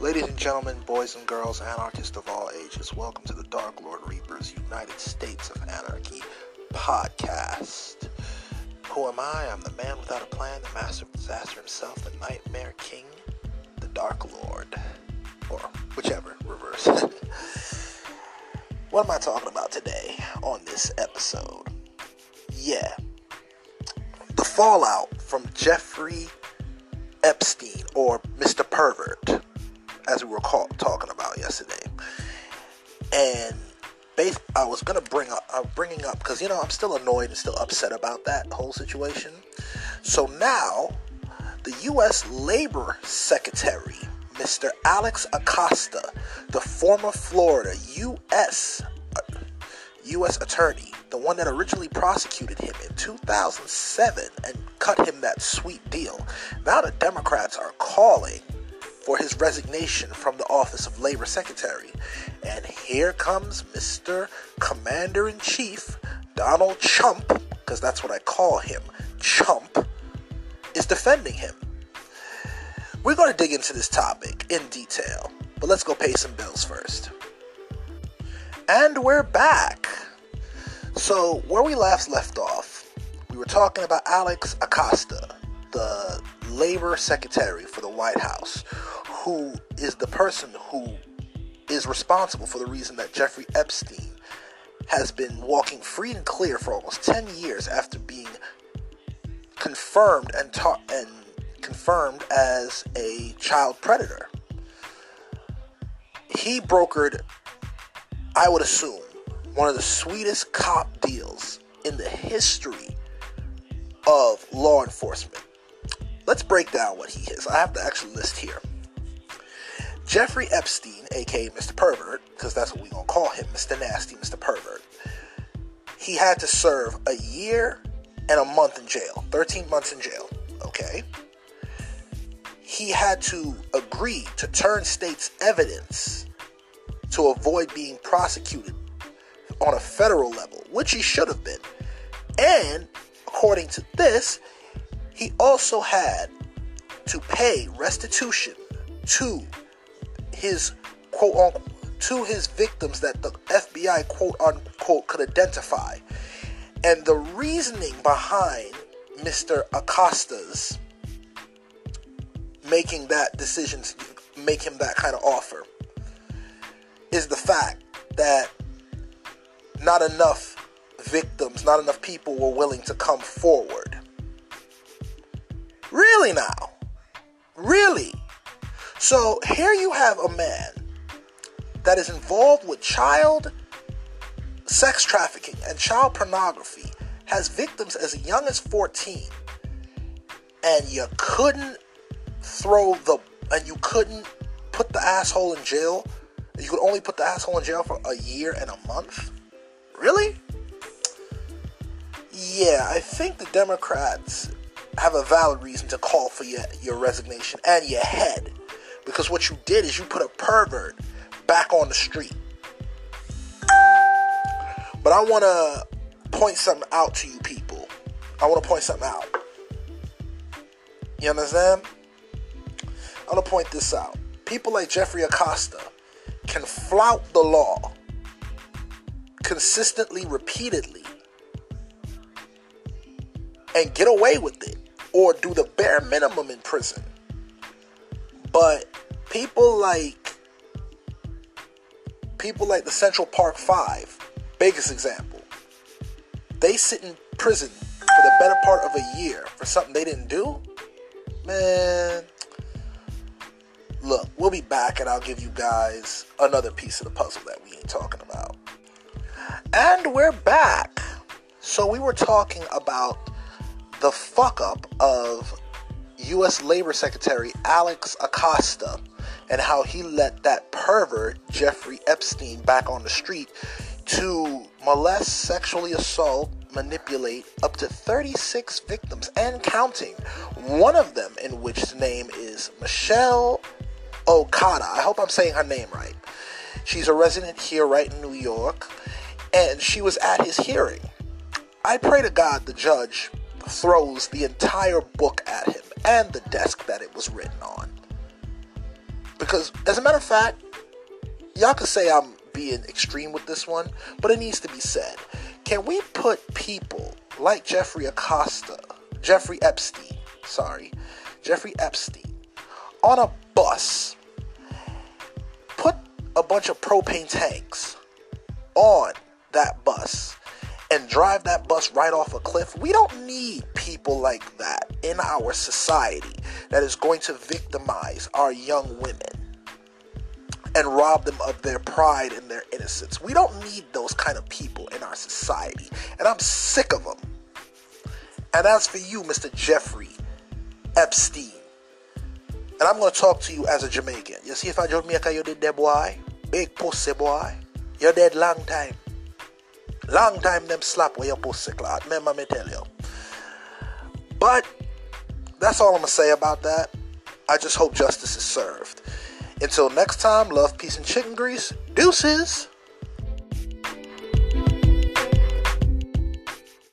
Ladies and gentlemen, boys and girls, anarchists of all ages, welcome to the Dark Lord Reapers United States of Anarchy podcast. Who am I? I'm the man without a plan, the master of disaster himself, the Nightmare King, the Dark Lord, or whichever, reverse. what am I talking about today on this episode? Yeah, the fallout from Jeffrey Epstein or Mr. Pervert as we were call, talking about yesterday. And base, I was gonna bring up, bringing up because you know I'm still annoyed and still upset about that whole situation. So now, the U.S. Labor Secretary, Mr. Alex Acosta, the former Florida U.S. U.S. Uh, attorney, the one that originally prosecuted him in 2007 and cut him that sweet deal. Now the Democrats are calling for his resignation from the office of Labor Secretary. And here comes Mr. Commander in Chief, Donald Chump, because that's what I call him, Chump, is defending him. We're going to dig into this topic in detail, but let's go pay some bills first. And we're back. So, where we last left off, we were talking about Alex Acosta, the labor secretary for the White House, who is the person who is responsible for the reason that Jeffrey Epstein has been walking free and clear for almost 10 years after being confirmed and taught and confirmed as a child predator. He brokered, I would assume, one of the sweetest cop deals in the history of law enforcement. Let's break down what he is. I have the actual list here. Jeffrey Epstein, aka Mr. Pervert, because that's what we're going to call him, Mr. Nasty, Mr. Pervert, he had to serve a year and a month in jail, 13 months in jail, okay? He had to agree to turn states' evidence to avoid being prosecuted on a federal level, which he should have been. And according to this, he also had to pay restitution to his quote unquote to his victims that the FBI quote unquote could identify. And the reasoning behind Mr. Acosta's making that decision to make him that kind of offer is the fact that not enough victims, not enough people were willing to come forward. Really now? Really? So here you have a man that is involved with child sex trafficking and child pornography, has victims as young as 14, and you couldn't throw the and you couldn't put the asshole in jail. You could only put the asshole in jail for a year and a month. Really? Yeah, I think the Democrats have a valid reason to call for your, your resignation and your head because what you did is you put a pervert back on the street. But I want to point something out to you people. I want to point something out. You understand? I want to point this out. People like Jeffrey Acosta can flout the law consistently, repeatedly, and get away with it, or do the bare minimum in prison. But people like people like the Central Park Five, biggest example, they sit in prison for the better part of a year for something they didn't do. Man, look, we'll be back and I'll give you guys another piece of the puzzle that we ain't talking about. And we're back. So we were talking about the fuck up of U.S. Labor Secretary Alex Acosta and how he let that pervert, Jeffrey Epstein, back on the street to molest, sexually assault, manipulate up to 36 victims and counting. One of them, in which his name is Michelle Okada. I hope I'm saying her name right. She's a resident here, right in New York, and she was at his hearing. I pray to God the judge throws the entire book at him and the desk that it was written on. Because, as a matter of fact, y'all could say I'm being extreme with this one, but it needs to be said. Can we put people like Jeffrey Acosta, Jeffrey Epstein, sorry, Jeffrey Epstein, on a bus, put a bunch of propane tanks on that bus and drive that bus right off a cliff. We don't need people like that in our society that is going to victimize our young women and rob them of their pride and their innocence. We don't need those kind of people in our society, and I'm sick of them. And as for you, Mr. Jeffrey Epstein, and I'm going to talk to you as a Jamaican. You see, if I Jamaica, you did that boy, big pussy boy, you're dead long time. Long time them slap where your pussy clot. Remember me tell you. But that's all I'm gonna say about that. I just hope justice is served. Until next time, love, peace, and chicken grease. Deuces.